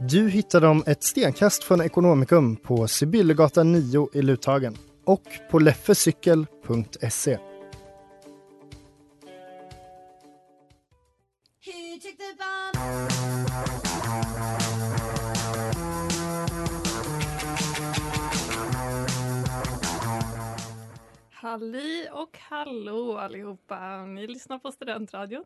Du hittar dem ett stenkast från Ekonomikum på Sibyllegatan 9 i Luthagen och på leffecykel.se. Halli och hallå allihopa! Ni lyssnar på Studentradion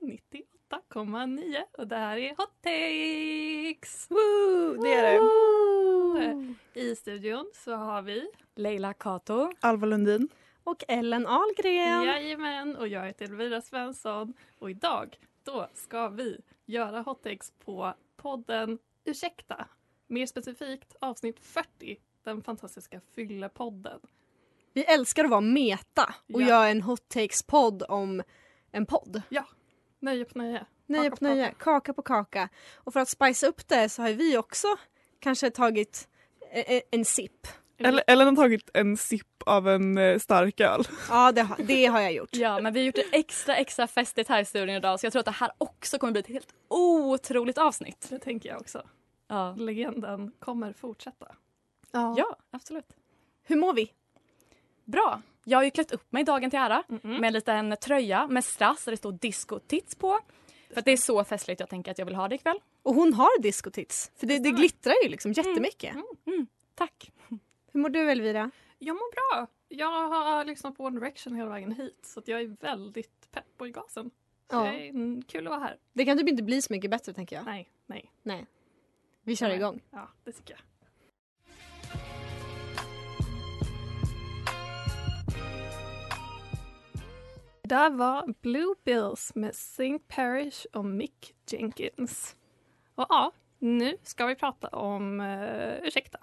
98,9 och det här är Hot Takes! Woo, det är det. Woo! I studion så har vi Leila Kato. Alva Lundin. Och Ellen Ahlgren. Jajamän och jag heter Elvira Svensson och idag då ska vi göra Hot Takes på podden Ursäkta. Mer specifikt avsnitt 40, den fantastiska fyllepodden. Vi älskar att vara meta och Ja. göra en hot takes-podd om en podd. Nöje på nöje. Nöje Kaka på nöje, kaka på kaka. Och för att spicea upp det så har vi också kanske tagit e- e- en sipp. Eller, Ellen har tagit en sipp av en eh, starköl. Ja, det har, det har jag gjort. Ja, men vi har gjort det extra, extra festligt här i studion idag så jag tror att det här också kommer bli ett helt otroligt avsnitt. Det tänker jag också. Ja, Legenden kommer fortsätta. Ja. ja absolut. Hur mår vi? Bra. Jag har ju klätt upp mig dagen till ära Mm-mm. med en liten tröja med strass där det står disco tits på. För att det är så festligt jag tänker att jag vill ha det ikväll. Och hon har discotits. För det, det glittrar ju liksom jättemycket. Mm. Tack. Hur mår du Elvira? Jag mår bra. Jag har lyssnat på One Direction hela vägen hit så att jag är väldigt pepp och i gasen. Så Ja. det är mm, kul att vara här. Det kan typ inte bli så mycket bättre tänker jag. Nej, nej. Nej. Vi kör Nej. igång. Ja, det tycker jag. Där var Blue Bills med St. Parish och Mick Jenkins. Och ja, nu ska vi prata om uh, Ursäkta.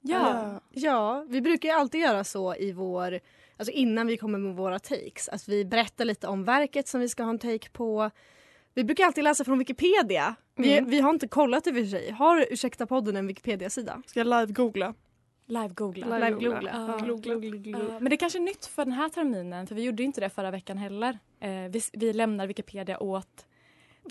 Ja. ja, vi brukar alltid göra så i vår, alltså innan vi kommer med våra takes, att vi berättar lite om verket som vi ska ha en take på. Vi brukar alltid läsa från Wikipedia. Vi, Mm. vi har inte kollat i och för sig. Har Ursäkta podden en Wikipedia-sida? Ska jag live-googla? Live-googla. Live-googla. Ja, men det är kanske är nytt för den här terminen för vi gjorde inte det förra veckan heller. Eh, vi, vi lämnar Wikipedia åt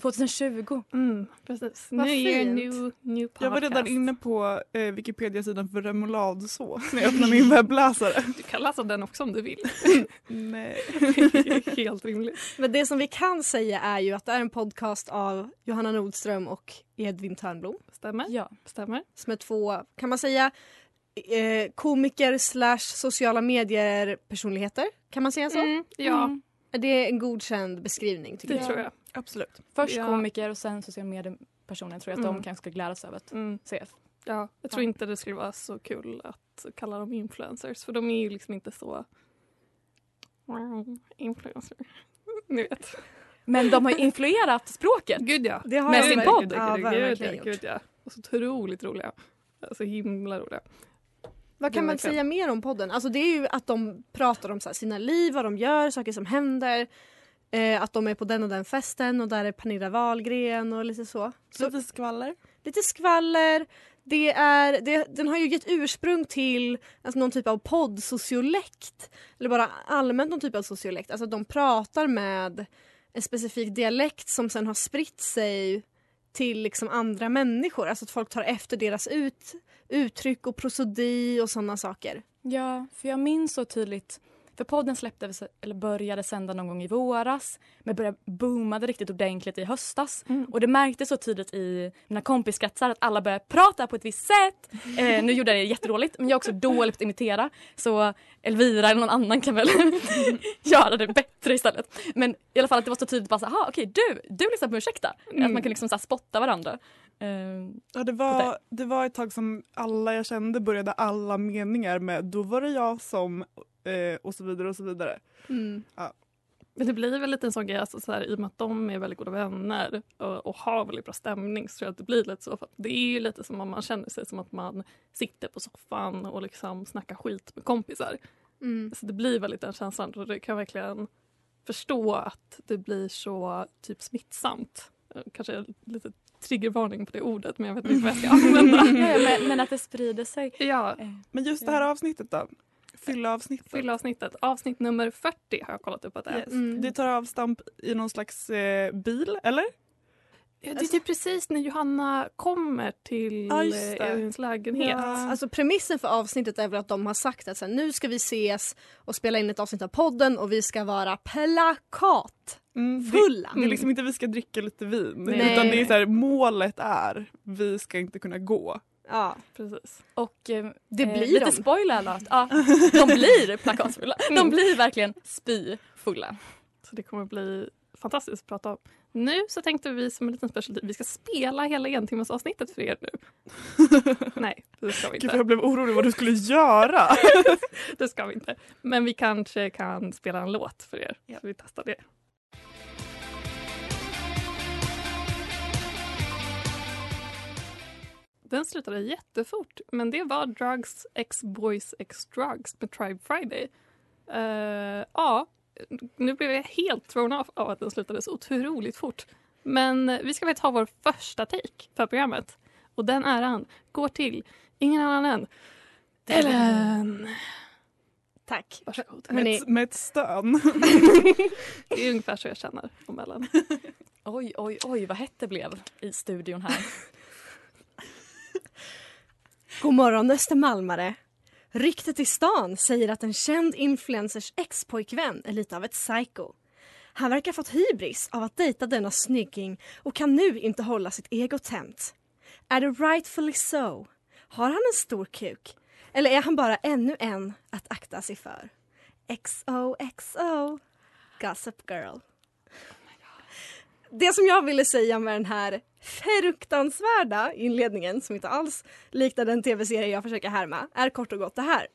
2020. Mm, precis. Vad New year, fint. new, new podcast. Jag var redan inne på eh, Wikipedia-sidan för remouladsås när jag öppnade min webbläsare. Du kan läsa den också om du vill. Nej. Helt rimligt. Men det som vi kan säga är ju att det är en podcast av Johanna Nordström och Edvin Törnblom. Stämmer. Ja. Stämmer. Som är två, kan man säga, eh, komiker slash sociala medier personligheter. Kan man säga så? Mm, ja, Mm. Det är en godkänd beskrivning tycker det jag. tror jag. Absolut. Först Ja. komiker och sen sociala mediepersoner tror jag att Mm. de kanske skulle glädjas över att Mm. se. Ja, jag tror Ja. inte det skulle vara så kul att kalla dem influencers för de är ju liksom inte så... Influencer. Ni vet. Men de har ju influerat språket. Gud ja. Det har Med sin podd. Ja, Gud, verkligen ja, gud ja. Och så otroligt roliga. Så himla roliga. Vad kan man verkligen. säga mer om podden? Alltså det är ju att de pratar om här, sina liv, vad de gör, saker som händer. Eh, att de är på den och den festen och där är Pernilla Wahlgren och lite så. så Lite skvaller. lite skvaller. Det är, det, den har ju gett ursprung till alltså, någon typ av poddsociolekt. Eller bara allmänt någon typ av sociolekt. Alltså att de pratar med en specifik dialekt som sen har spritt sig till liksom andra människor. Alltså att folk tar efter deras ut, uttryck och prosodi och sådana saker. Ja, för jag minns så tydligt för podden släppte, eller började sända någon gång i våras men började boomade riktigt ordentligt i höstas. Mm. Och det märktes så tydligt i mina kompiskretsar att alla började prata på ett visst sätt. Eh, nu gjorde jag det jättedåligt men jag är också dålig på att imitera så Elvira eller någon annan kan väl göra det bättre istället. Men i alla fall att det var så tydligt bara så aha okej du, du lyssnar på Ursäkta. Att man kan liksom så spotta varandra. Eh, Ja, det, var, det var ett tag som alla jag kände började alla meningar med då var det jag som eh, och så vidare och så vidare. Mm. Men det blir väl lite en sån grej, alltså så här, i och med att de är väldigt goda vänner och, och har väldigt bra stämning så tror jag att det blir lite så. För att det är ju lite som om man känner sig som att man sitter på soffan och liksom snackar skit med kompisar. Mm. Så det blir väldigt den känslan och det kan verkligen förstå att det blir så typ smittsamt. Eh, Kanske lite triggervarning på det ordet men jag vet inte vad jag ska använda. ja, ja, men, men att det sprider sig. ja, Eh, Men just det här avsnittet då? Fylla-avsnittet. fylla avsnittet. Avsnitt nummer 40 har jag kollat upp att det är. Yes. Mm. Det tar avstamp i någon slags eh, bil, eller? Ja, det är typ precis när Johanna kommer till Elins lägenhet. Ja. Alltså premissen för avsnittet är väl att de har sagt att så här, nu ska vi ses och spela in ett avsnitt av podden och vi ska vara plakat Mm, det, fulla. det är liksom inte vi ska dricka lite vin Nej. utan det är så här, målet är vi ska inte kunna gå. Ja, Precis. Och eh, det eh, blir lite de. spoiler alert. Ja, de blir plakatfulla. De blir verkligen spyfulla. Så det kommer bli fantastiskt att prata om. Nu så tänkte vi som en liten special vi ska spela hela entimmars avsnittet för er nu. Nej, det ska vi Gud, inte. jag blev orolig vad du skulle göra. Det ska vi inte. Men vi kanske kan spela en låt för er. Ja. Så vi testar det. Den slutade jättefort, men det var Drugs X Boys X Drugs med Tribe Friday. Eh, ja, nu blev jag helt thrown off av att den slutade så otroligt fort. Men vi ska väl ta vår första take för programmet. Och den äran går till ingen annan än Ellen. Tack. Varsågod. Med, Hörni. ett, med ett stön. Det är ungefär så jag känner om Ellen. Oj, oj, oj vad hett det blev i studion här. God morgon Östermalmare. Ryktet i stan säger att en känd influencers ex-pojkvän är lite av ett psycho. Han verkar ha fått hybris av att dejta denna snygging och kan nu inte hålla sitt ego tämt. Är det rightfully so? Har han en stor kuk? Eller är han bara ännu en att akta sig för? XOXO Gossip Girl. Det som jag ville säga med den här fruktansvärda inledningen som inte alls liknar den tv-serie jag försöker härma är kort och gott det här.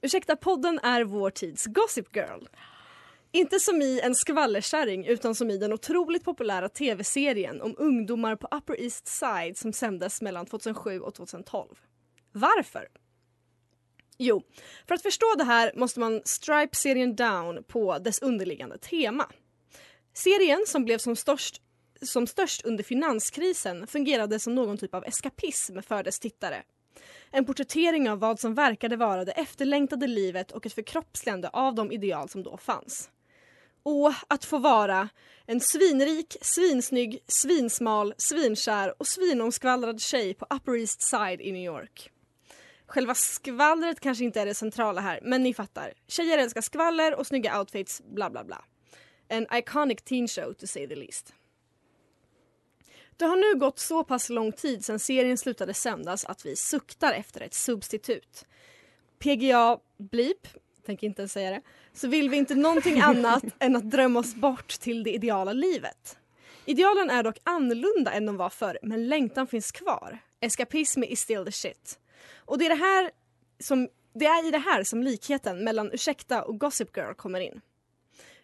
Ursäkta podden är vår tids Gossip Girl. Inte som i en skvallerkärring utan som i den otroligt populära tv-serien om ungdomar på Upper East Side som sändes mellan 2007 och 2012. Varför? Jo, för att förstå det här måste man stripe serien down på dess underliggande tema. Serien som blev som störst, som störst under finanskrisen fungerade som någon typ av eskapism för dess tittare. En porträttering av vad som verkade vara det efterlängtade livet och ett förkroppsligande av de ideal som då fanns. Och att få vara en svinrik, svinsnygg, svinsmal, svinkär och svinomskvallrad tjej på Upper East Side i New York. Själva skvallret kanske inte är det centrala här, men ni fattar. Tjejer älskar skvaller och snygga outfits, bla bla bla. En iconic teen show to say the least. Det har nu gått så pass lång tid sedan serien slutade sändas att vi suktar efter ett substitut. PGA Bleep, tänker inte ens säga det, så vill vi inte någonting annat än att drömma oss bort till det ideala livet. Idealen är dock annorlunda än de var förr, men längtan finns kvar. Eskapism is still the shit. Och det är, det, här som, det är i det här som likheten mellan Ursäkta och Gossip Girl kommer in.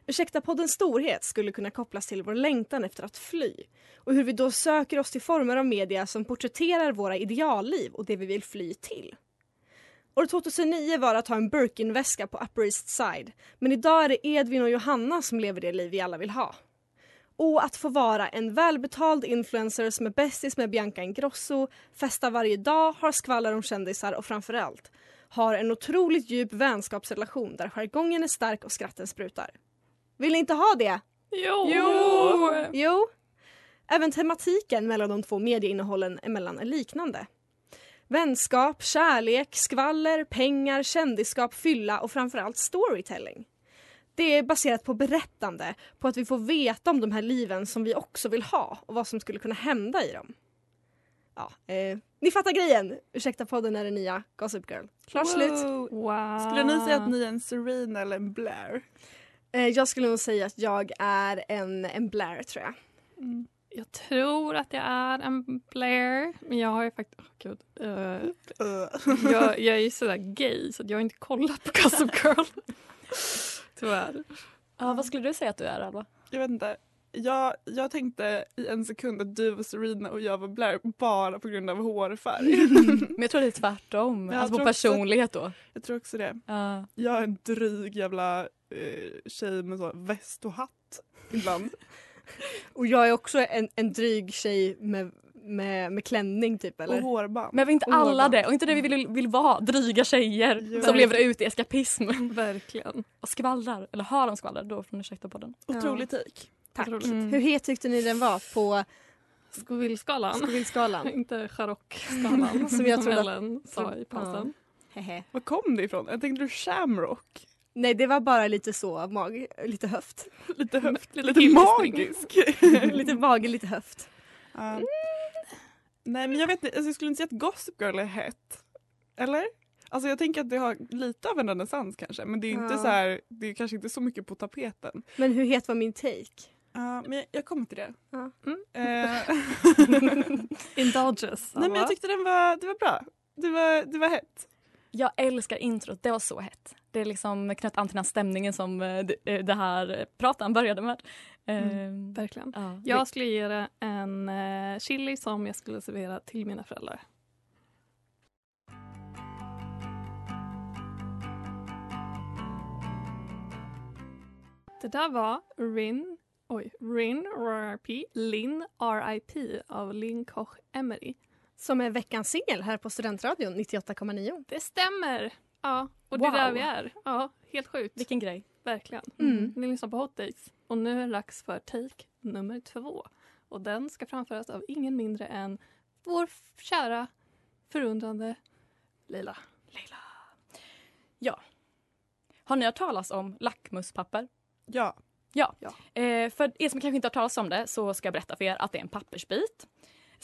Ursäkta poddens storhet skulle kunna kopplas till vår längtan efter att fly och hur vi då söker oss till former av media som porträtterar våra idealliv och det vi vill fly till. År 2009 var det att ha en Birkin-väska på Upper East Side men idag är det Edvin och Johanna som lever det liv vi alla vill ha. Och att få vara en välbetald influencer som är bästis med Bianca Ingrosso, festar varje dag, har skvaller om kändisar och framförallt har en otroligt djup vänskapsrelation där jargongen är stark och skratten sprutar. Vill ni inte ha det? Jo! Jo! Jo. Även tematiken mellan de två medieinnehållen emellan är liknande. Vänskap, kärlek, skvaller, pengar, kändisskap, fylla och framförallt storytelling. det är baserat på berättande, på att vi får veta om de här liven som vi också vill ha och vad som skulle kunna hända i dem. Ja, eh, ni fattar grejen! Ursäkta podden är den nya Gossip Girl. Klart slut. Wow. Wow. Skulle ni säga att ni är en Serena eller en Blair? Eh, jag skulle nog säga att jag är en, en Blair tror jag. Mm. Jag tror att jag är en Blair, men jag har ju faktiskt... Oh, Gud. Uh. jag, jag är ju sådär gay så att jag har inte kollat på Gossip Girl. Tyvärr. Ja, vad skulle du säga att du är Alva? Jag vet inte. Jag, jag tänkte i en sekund att du var Serena och jag var Blair bara på grund av hårfärg. Men jag tror det är tvärtom. Jag alltså på personlighet då. jag tror också det. Ja. Jag är en dryg jävla eh, tjej med så väst och hatt ibland. Och jag är också en, en dryg tjej med, med, med klänning typ eller? Och hårband. Men var inte Åh, alla vad- det? Och inte det vi vill, vill vara? Dryga tjejer Ja. som lever ut i eskapism. Verkligen. Och skvallrar, eller har de skvallrar då från Ursäkta podden. Otrolig tik. Tack. Otroligt. Mm. Hur het tyckte ni den var på Scoville-skalan. Scoville-skalan? Inte Charock-skalan Som jag trodde att- Ellen sa i pausen. Hehe. Var kom det ifrån? Jag tänkte du Shamrock. Nej det var bara lite så, mag, lite höft. Lite höft, Lite lite, magisk. lite mage, lite höft. Ja. Nej men jag vet inte, alltså, jag skulle inte säga att Gossip Girl är hett. Eller? Alltså jag tänker att det har lite av en renässans kanske men det är inte Ja. så här, det är kanske inte så mycket på tapeten. Men hur het var min take? Ja, men jag, jag kommer till det. Ja. Mm. Eh, Indulges. nej men jag tyckte den var, det var bra. Det var, det var hett. Jag älskar introt, det var så hett. Det är liksom knöt an till den här stämningen som eh, det, eh, det här pratan började med. Mm, Eh, verkligen. ja, Jag skulle ge det en eh, chili som jag skulle servera till mina föräldrar. Det där var Rin, oj, Rin RIP, Linn RIP av Linn Koch Emery. Som är veckans singel här på Studentradion 98,9. Det stämmer! Ja, och det är Wow. där vi är. Ja, helt sjukt. Vilken grej. Verkligen. Mm. Ni lyssnar på Hot Days och nu är det dags för take nummer två. Och den ska framföras av ingen mindre än vår kära, förundrande Leila. Har ni hört talas om lackmuspapper? Ja. Eh, för er som kanske inte har talas om det så ska jag berätta för er att det är en pappersbit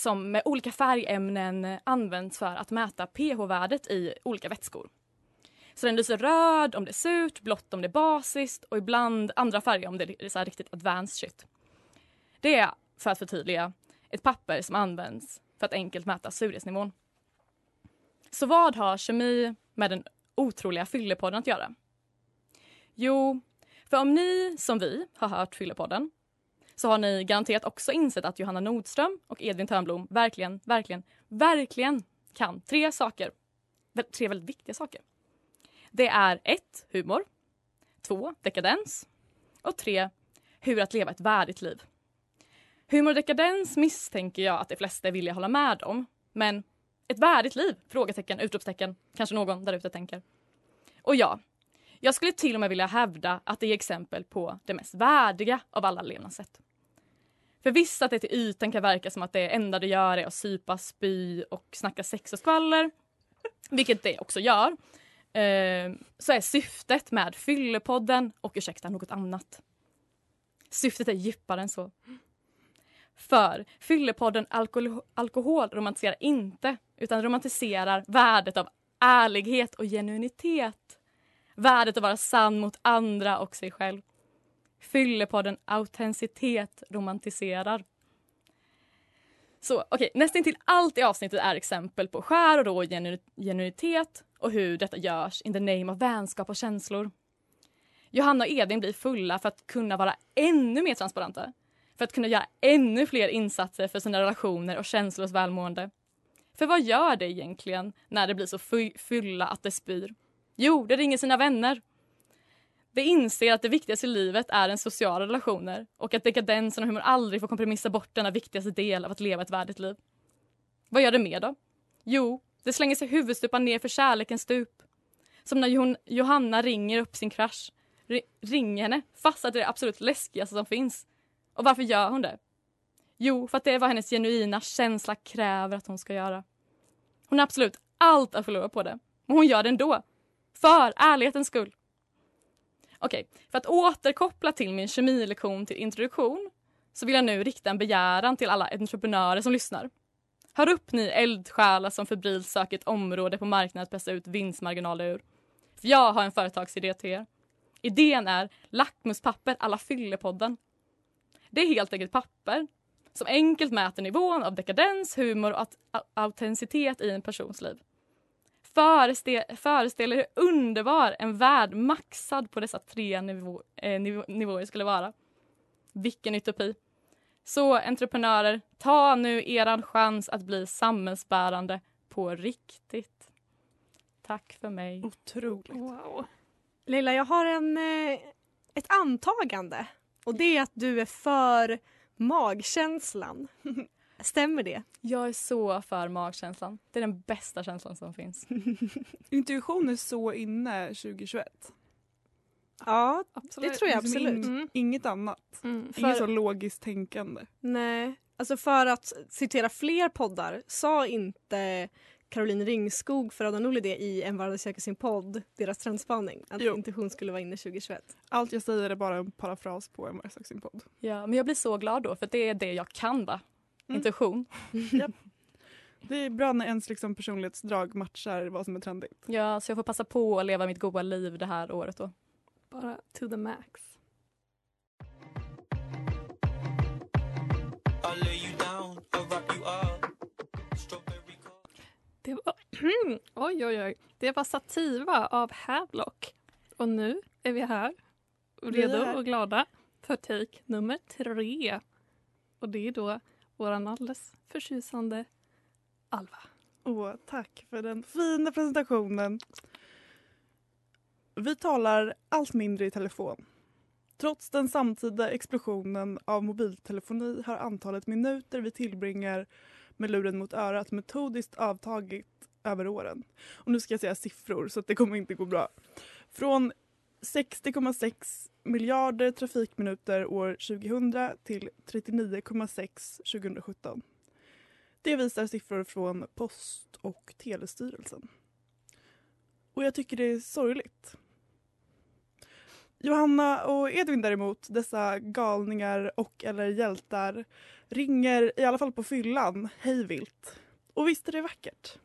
som med olika färgämnen används för att mäta pH-värdet i olika vätskor. Så den lyser röd om det är surt, blått om det är basiskt och ibland andra färger om det är så här riktigt advanced shit. Det är, för att förtydliga, ett papper som används för att enkelt mäta surhetsnivån. Så vad har kemi med den otroliga fyllepodden att göra? Jo, för om ni som vi har hört Fyllepodden så har ni garanterat också insett att Johanna Nordström och Edvin Törnblom verkligen, verkligen, verkligen kan tre saker. Tre väldigt viktiga saker. Det är ett, humor. Två, dekadens. Och tre, hur att leva ett värdigt liv. Humor och dekadens misstänker jag att de flesta är villiga hålla med om. Men ett värdigt liv? Frågetecken, utropstecken. Kanske någon där ute tänker. Och ja, jag skulle till och med vilja hävda att det är exempel på det mest värdiga av alla levnadssätt. För visst att det till ytan kan verka som att det enda du gör är att sypa, spy och snacka sex och skvaller, vilket det också gör, eh, så är syftet med Fyllepodden och ursäkta något annat. Syftet är djupare än så. För Fyllepodden alkohol, alkohol romantiserar inte utan romantiserar värdet av ärlighet och genuinitet. Värdet att vara sann mot andra och sig själv. Fyllepodden autenticitet romantiserar. Så okej, nästan till allt i avsnittet är exempel på skär och rå genu genuinitet och hur detta görs in the name of vänskap och känslor. Johanna och Edvin blir fulla för att kunna vara ännu mer transparenta. För att kunna göra ännu fler insatser för sina relationer och känslors välmående. För vad gör det egentligen när det blir så fy- fylla att det spyr? Jo, det ringer sina vänner. Det inser att det viktigaste i livet är ens sociala relationer och att dekadensen och humor aldrig får kompromissa bort denna viktigaste del av att leva ett värdigt liv. Vad gör det mer då? Jo, det slänger sig huvudstupan ner för kärlekens stup. Som när Johanna ringer upp sin crush. R- ringer henne fast att det är det absolut läskigaste som finns. Och varför gör hon det? Jo, för att det är vad hennes genuina känsla kräver att hon ska göra. Hon har absolut allt att förlora på det. Men hon gör det ändå. För ärlighetens skull. Okej, för att återkoppla till min kemilektion till introduktion så vill jag nu rikta en begäran till alla entreprenörer som lyssnar. Hör upp ni eldsjälar som febrilt söker ett område på marknaden att pressa ut vinstmarginaler ur. För jag har en företagsidé till er. Idén är lackmuspapper alla fyllepodden. Det är helt enkelt papper som enkelt mäter nivån av dekadens, humor och autenticitet i en persons liv. Förestä- föreställ er hur underbar en värld maxad på dessa tre nivå- eh, nivå- nivåer skulle vara. Vilken utopi. Så entreprenörer, ta nu eran chans att bli samhällsbärande på riktigt. Tack för mig. Otroligt. Wow. Leila, jag har en, eh, ett antagande. Och det är att du är för magkänslan. Stämmer det? Jag är så för magkänslan. Det är den bästa känslan som finns. Intuition är så inne 2021. Ja, Absolut. det tror jag Liksom absolut. in- Mm. Inget annat. Mm. För- Inget så logiskt tänkande. Nej, alltså för att citera fler poddar sa inte Caroline Ringskog för Adam Norli det i En vardag söker sin podd, deras trendspaning, att Jo. intuition skulle vara inne 2021. Allt jag säger är bara en parafras på en sin podd. Ja, men jag blir så glad då för det är det jag kan va? Mm. Intuition. Det är bra när ens liksom personlighetsdrag matchar vad som är trendigt. Ja, så jag får passa på att leva mitt goda liv det här året då. Bara to the max. Det var, oj, oj, oj. Det var Sativa av Havlock. Och nu är vi här, och Vi är redo här. och glada för take nummer tre. Och det är då våran alldeles förtjusande Alva. Åh, tack för den fina presentationen. Vi talar allt mindre i telefon. Trots den samtida explosionen av mobiltelefoni har antalet minuter vi tillbringar med luren mot örat metodiskt avtagit över åren. Och nu ska jag säga siffror så att det kommer inte gå bra. Från 60,6 miljarder trafikminuter år 2000 till 39,6 2017. Det visar siffror från Post och telestyrelsen. Och jag tycker det är sorgligt. Johanna och Edvin däremot, dessa galningar och eller hjältar, ringer i alla fall på fyllan hejvilt. Och visst är det vackert.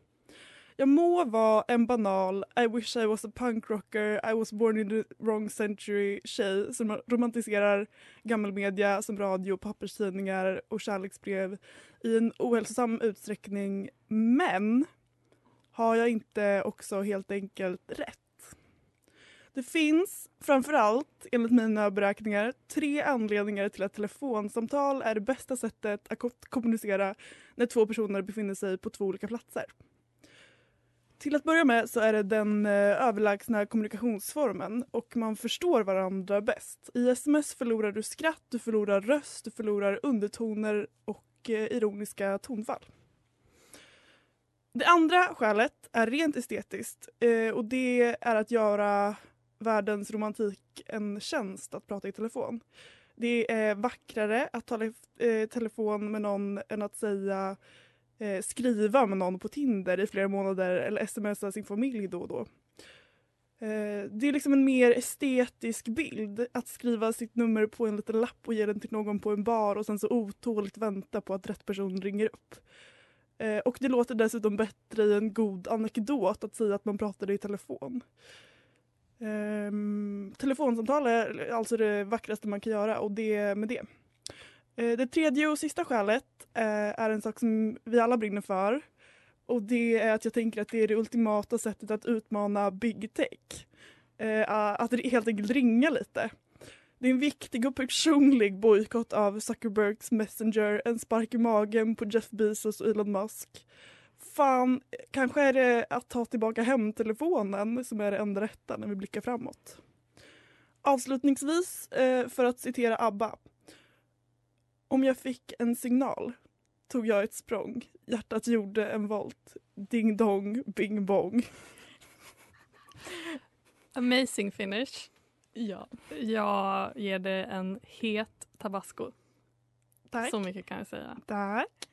Jag må vara en banal I wish I was a punk rocker, I was born in the wrong century tjej som romantiserar gammelmedia som radio, papperstidningar och kärleksbrev i en ohälsosam utsträckning. Men har jag inte också helt enkelt rätt? Det finns framförallt, enligt mina beräkningar, tre anledningar till att telefonsamtal är det bästa sättet att kommunicera när två personer befinner sig på två olika platser. Till att börja med så är det den eh, överlägsna kommunikationsformen och man förstår varandra bäst. I sms förlorar du skratt, du förlorar röst, du förlorar undertoner och eh, ironiska tonfall. Det andra skälet är rent estetiskt eh, och det är att göra världens romantik en tjänst att prata i telefon. Det är vackrare att tala i telefon med någon än att säga eh, skriva med någon på Tinder i flera månader eller smsa sin familj då och då. Eh, det är liksom en mer estetisk bild att skriva sitt nummer på en liten lapp och ge den till någon på en bar och sen så otåligt vänta på att rätt person ringer upp. Eh, och det låter dessutom bättre i en god anekdot att säga att man pratade i telefon. Um, telefonsamtal är alltså det vackraste man kan göra och det med det. Eh, det tredje och sista skälet eh, är en sak som vi alla brinner för. Och det är att jag tänker att det är det ultimata sättet att utmana big tech. Eh, att helt enkelt ringa lite. Det är en viktig och personlig bojkott av Zuckerbergs Messenger, en spark i magen på Jeff Bezos och Elon Musk. Fan, kanske är det att ta tillbaka hemtelefonen som är det enda rätta när vi blickar framåt. Avslutningsvis, för att citera ABBA. Om jag fick en signal tog jag ett språng. Hjärtat gjorde en volt. Ding dong, bing bong. Amazing finish. Ja. Jag ger det en het tabasco. Tack. Så mycket kan jag säga. Tack.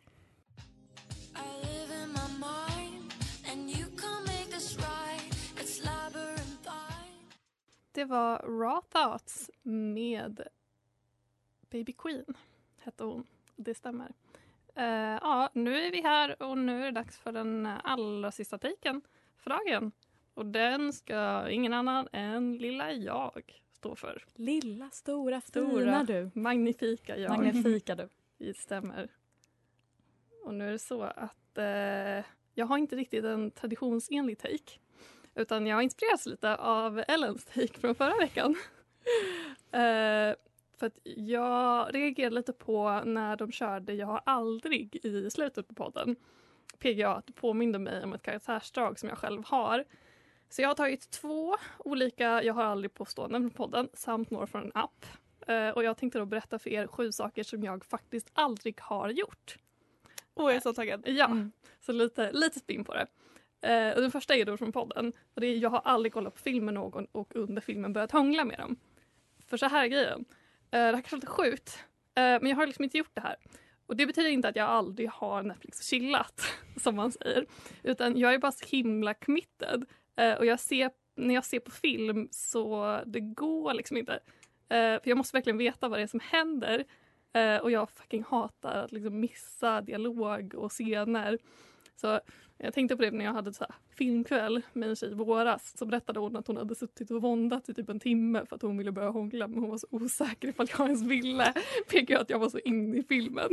Det var Raw Thoughts med Baby Queen, hette hon. Det stämmer. Eh, ja, nu är vi här och nu är det dags för den allra sista taken för dagen. Och den ska ingen annan än lilla jag stå för. Lilla, stora, Stora. fina du. Magnifika jag. Magnifika du. Det stämmer. Och nu är det så att eh, jag har inte riktigt en traditionsenlig take. Utan jag har inspirerats lite av Ellens take från förra veckan. eh, för att jag reagerade lite på när de körde Jag har aldrig i slutet på podden. PGA att det påminde mig om ett karaktärsdrag som jag själv har. Så jag har tagit två olika Jag har aldrig påståenden från podden samt några från en app. Eh, och jag tänkte då berätta för er sju saker som jag faktiskt aldrig har gjort. Åh, jag är så taggad. Ja, Mm. så lite, lite spin på det. Eh, den första är då från podden. Och det är, jag har aldrig kollat på film med någon och under filmen börjat hångla med dem. För så här är grejen. Eh, det här kanske låter sjukt. Eh, men jag har liksom inte gjort det här. Och det betyder inte att jag aldrig har Netflix och chillat, som man säger. Utan jag är bara så himla committed. Eh, och jag ser, när jag ser på film så det går liksom inte. För jag måste verkligen veta vad det är som händer. Och jag fucking hatar att liksom missa dialog och scener. Så jag tänkte på det när jag hade så filmkväll med en tjej i våras. Så berättade hon att hon hade suttit och våndat i typ en timme för att hon ville börja hångla men hon var så osäker ifall jag ens ville. Pekade att jag var så inne i filmen.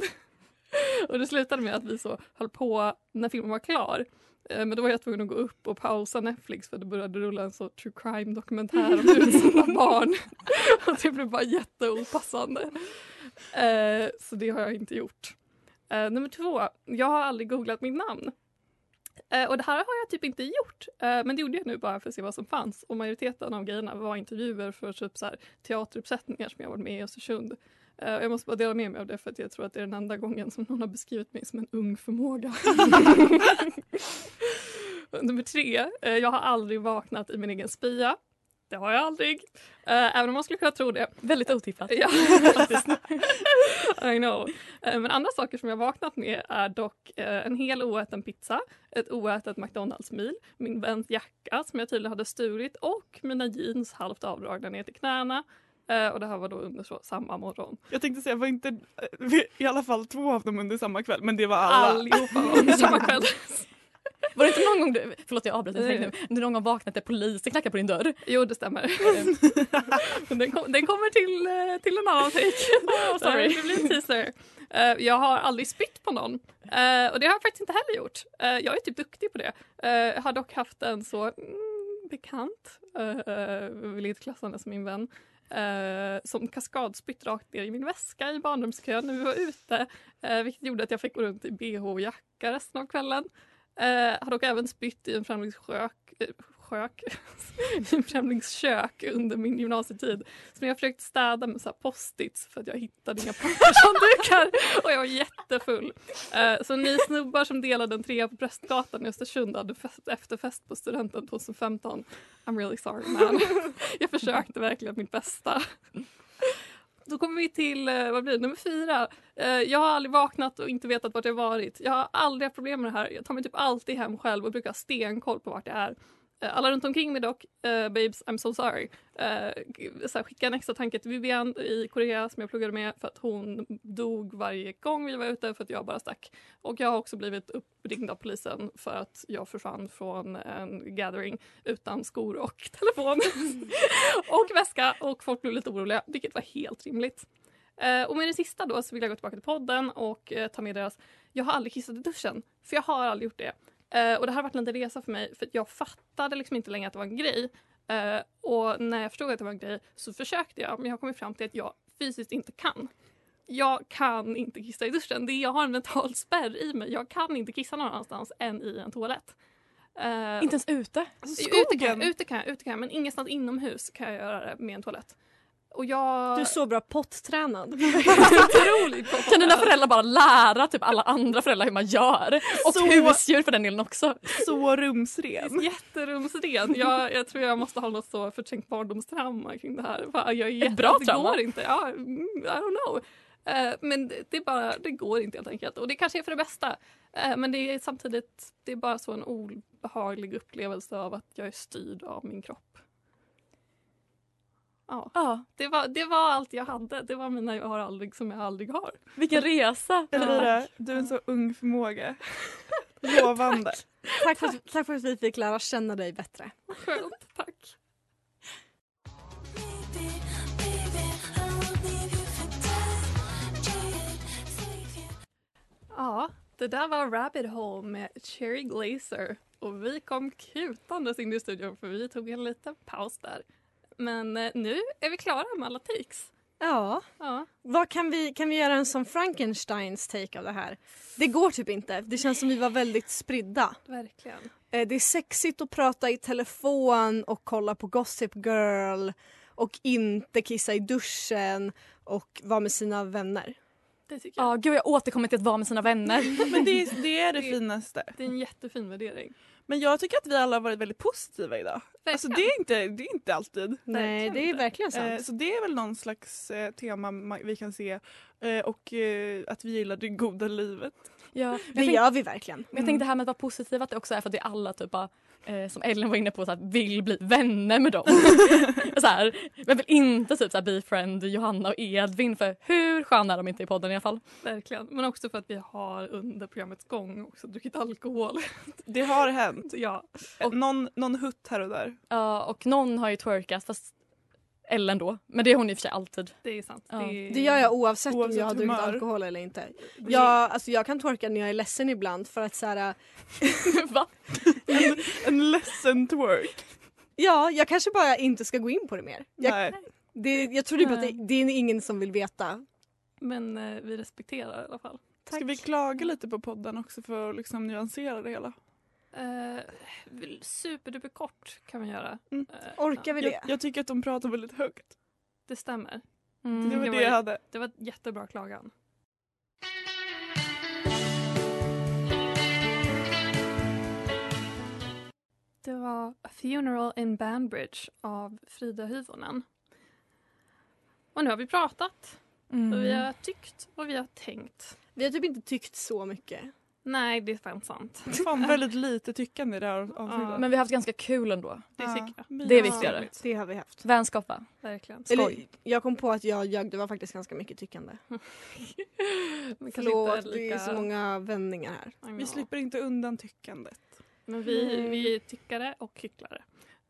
Och det slutade med att vi så höll på när filmen var klar. Eh, Men då var jag tvungen att gå upp och pausa Netflix för det började rulla en så true crime dokumentär om utsatta barn. Och det blev bara jätteopassande. Eh, Så det har jag inte gjort. Eh, nummer två, jag har aldrig googlat mitt namn. Eh, och det här har jag typ inte gjort. Eh, men det gjorde jag nu bara för att se vad som fanns. Och majoriteten av grejerna var intervjuer för typ så här, teateruppsättningar som jag varit med i Östersund. Eh, jag måste bara dela med mig av det för att jag tror att det är den enda gången som någon har beskrivit mig som en ung förmåga. Nummer tre, jag har aldrig vaknat i min egen spya. Det har jag aldrig. Eh, även om man skulle kunna tro det. Väldigt otippat. Ja, I know. Eh, Men andra saker som jag vaknat med är dock eh, en hel oäten pizza, ett oätet McDonalds-mil, min väns jacka som jag tydligen hade stulit och mina jeans halvt avdragna ner till knäna. Och det här var då under så, samma morgon. Jag tänkte säga, var inte i alla fall två av dem under samma kväll? Men det var alla. Allihopa var under samma kväll. Var det inte någon gång du, förlåt jag avbryter dig nu, du någon gång vaknat där polisen knackar på din dörr? Jo, det stämmer. Den, kom, den kommer till, eh, till en annan take. sorry. Det blir en teaser. Eh, jag har aldrig spytt på någon. Eh, och det har jag faktiskt inte heller gjort. Eh, jag är typ duktig på det. Eh, jag har dock haft en så mm, bekant, uh, vill inte klassa henne som min vän, eh, som kaskadspytt rakt ner i min väska i barndomskön när vi var ute. Uh, vilket gjorde att jag fick gå runt i bh och jacka resten av kvällen. Eh, Har dock även spytt i en främlingsskök eh, skök, i främlingskök under min gymnasietid. Som jag försökt städa med så post-its för att jag hittade inga pappershanddukar och jag var jättefull. Eh, så ni snubbar som delade en trea på Prästgatan i Östersund hade fest, efterfest på studenten 2015. I'm really sorry man. jag försökte verkligen mitt bästa. Då kommer vi till eh, vad blir det, nummer fyra. Eh, jag har aldrig vaknat och inte vetat vart jag varit. Jag har aldrig haft problem med det här. Jag tar mig typ alltid hem själv och brukar ha stenkoll på vart jag är. Eh, alla runt omkring mig dock, eh, babes I'm so sorry. Eh, så här, skicka en extra tanke till Vivian i Korea som jag pluggade med för att hon dog varje gång vi var ute för att jag bara stack. Och jag har också blivit uppringd av polisen för att jag försvann från en gathering utan skor och telefon. och väska och folk blev lite oroliga, vilket var helt rimligt. Eh, och med det sista då så vill jag gå tillbaka till podden och eh, ta med deras Jag har aldrig kissat i duschen, för jag har aldrig gjort det. Eh, och det här har varit en resa för mig för jag fattade liksom inte längre att det var en grej. Eh, och när jag förstod att det var en grej så försökte jag men jag har kommit fram till att jag fysiskt inte kan. Jag kan inte kissa i duschen. Det är, jag har en mental spärr i mig. Jag kan inte kissa någon annanstans än i en toalett. Eh, Inte ens ute? Alltså, Ute kan, skogen. ute, kan ute kan men ingenstans inomhus kan jag göra det med en toalett. Och jag... Du är så bra pottränad. otroligt Kan dina föräldrar bara lära typ alla andra föräldrar hur man gör? Och Så- husdjur för den delen också. Så rumsren. Jätterumsren. Jag, jag tror jag måste ha något så förträngt barndomstrauma kring det här. Jag är jätte, bra det trauma. går inte. Ja, mm, I don't know. Eh, men det, det, är bara, det går inte helt enkelt. Och det kanske är för det bästa. Eh, men det är samtidigt det är bara så en obehaglig upplevelse av att jag är styrd av min kropp. Ja, Ja, det var, det var allt jag hade. Det var mina jag har aldrig som jag aldrig har. vilken resa. Elvira, du är en så ung förmåga. Lovande. Tack för, att- tack för att vi fick lära känna dig bättre. Skönt, tack. Ja, det där var Rabbit Hole med Cherry Glazer. Och vi kom kutandes in i studion för vi tog en liten paus där. Men eh, nu är vi klara med alla takes. Ja, Ja, vad kan vi, kan vi göra en som Frankensteins take av det här? Det går typ inte. Det känns som vi var väldigt spridda. verkligen. Eh, Det är sexigt att prata i telefon och kolla på Gossip Girl och inte kissa i duschen och vara med sina vänner. Det tycker jag. Ja, gud jag återkommer till att vara med sina vänner. Men det, är- det är det finaste. Det är en jättefin värdering. Men jag tycker att vi alla har varit väldigt positiva idag. Alltså det är inte, det är inte alltid. Nej, det är verkligen sant. Eh, så det är väl någon slags eh, tema ma- vi kan se. Eh, och att vi gillar det goda livet. Ja, det jag, tänkte, gör vi verkligen. jag tänkte det här med att vara positiv att det också är för att vi alla typ bara, eh, som Ellen var inne på så här, vill bli vänner med dem. så här, men vill inte typ så här, befriend Johanna och Edvin för hur sköna är de inte i podden i alla fall. Verkligen. Men också för att vi har under programmets gång också druckit alkohol. Det har hänt. ja. Och någon, någon hutt här och där. Ja, och någon har ju twerkat fast Ellen då. Men det är hon i och för sig alltid. Det är sant. Ja. är- Det gör jag oavsett, om Oavsett jag har druckit alkohol eller inte. Jag, alltså, jag kan twerka när jag är ledsen ibland för att så här, Va? En, en ledsen twerk. ja, jag kanske bara inte ska gå in på det mer. Jag, Nej. det, jag tror typ att det, det är ingen som vill veta. Men eh, vi respekterar i alla fall. Ska vi klaga lite på podden också för att liksom nyansera det hela? Eh, superduper kort kan vi göra. Mm. Eh, Orkar vi Jag, det? jag tycker att de pratar väldigt högt. Det stämmer. Mm. Det var Det det var- jag hade. Det var ett jättebra klagan. Funeral in Banbridge av Frida Hyvönen. Och nu har vi pratat Mm. och vi har tyckt och vi har tänkt. Vi har typ inte tyckt så mycket. Nej, det är fan sant. Fan väldigt lite tyckande i det här avsnittet. Ja. Men vi har haft ganska kul ändå. Det Ja, jag. vi Det är har- viktigare. Det har vi haft. Vänskap va? Verkligen. Eller, jag kom på att jag ljög, det var faktiskt ganska mycket tyckande. Förlåt, det är så många vändningar här. Vi slipper inte undan tyckandet. Men vi, Mm. vi är tyckare och hycklare.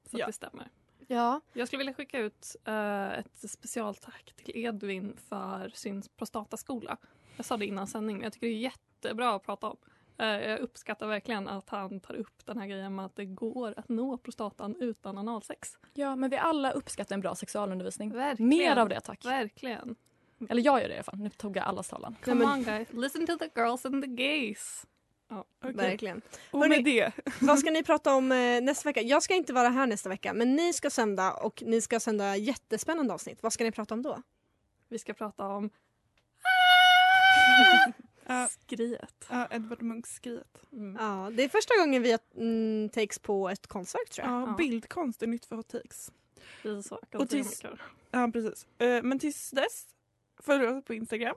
Så att Ja. det stämmer. Ja. Jag skulle vilja skicka ut eh, ett specialtack till Edvin för sin prostataskola. Jag sa det innan sändning, men jag tycker det är jättebra att prata om. Eh, jag uppskattar verkligen att han tar upp den här grejen med att det går att nå prostatan utan analsex. Ja, men vi alla uppskattar en bra sexualundervisning. Verkligen. Mer av det tack. Verkligen. Eller jag gör det i alla fall. Nu tog jag allas talan. Come on guys, listen to the girls and the gays. Okej. Verkligen. Och Hörni- med det. Vad ska ni prata om eh, nästa vecka? Jag ska inte vara här nästa vecka men ni ska sända och ni ska sända jättespännande avsnitt. Vad ska ni prata om då? Vi ska prata om Ja, skriet. ja, Edvard Munch-skriet. Mm. Ja, det är första gången vi har mm, takes på ett konstverk tror jag. Ja, Ja. bildkonst är nytt för Hot Takes. Och tills- Ja, precis. Eh, men tills dess, följ oss på Instagram.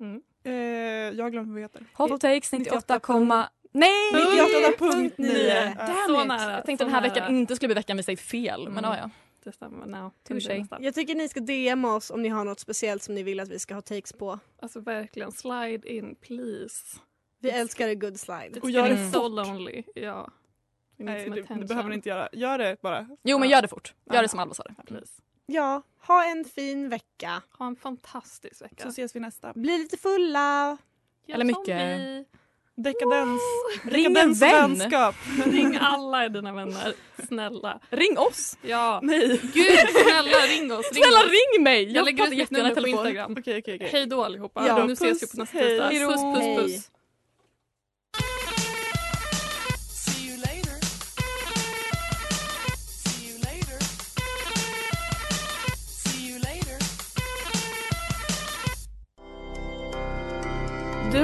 Mm. Eh, jag har glömt vad vi heter. Hot takes 98, 98,- nej! 98.9. Damn Ja. Så nära. Jag tänkte den här nära. veckan inte skulle bli veckan vi säger fel. Men Mm. ja, ja. Det stämmer. No. Touché. Jag tycker ni ska DMa oss om ni har något speciellt som ni vill att vi ska ha takes på. Alltså verkligen, slide in please. Vi älskar a good slide. Och gör det getting so fort. lonely. Ja. Nej, det, det behöver ni inte göra. Gör det bara. Jo men gör det fort. Gör Ja. det som Alva sa det. Please. Ja, ha en fin vecka. Ha en fantastisk vecka. Så ses vi nästa. Bli lite fulla. Gör Eller mycket. vi. Dekadens. Ring en vän! vänskap. Ring alla dina vänner. Snälla. Ring oss! Ja. Nej. Gud, snälla ring oss. Ring Snälla oss. ring mig! Jag Jag lägger ut mitt jättegärna nummer på. Instagram. Okej, okej, okej. Hej då allihopa. Ja. nu ses vi Puss, på nästa hej. tisdag. Puss, puss, Hej. puss.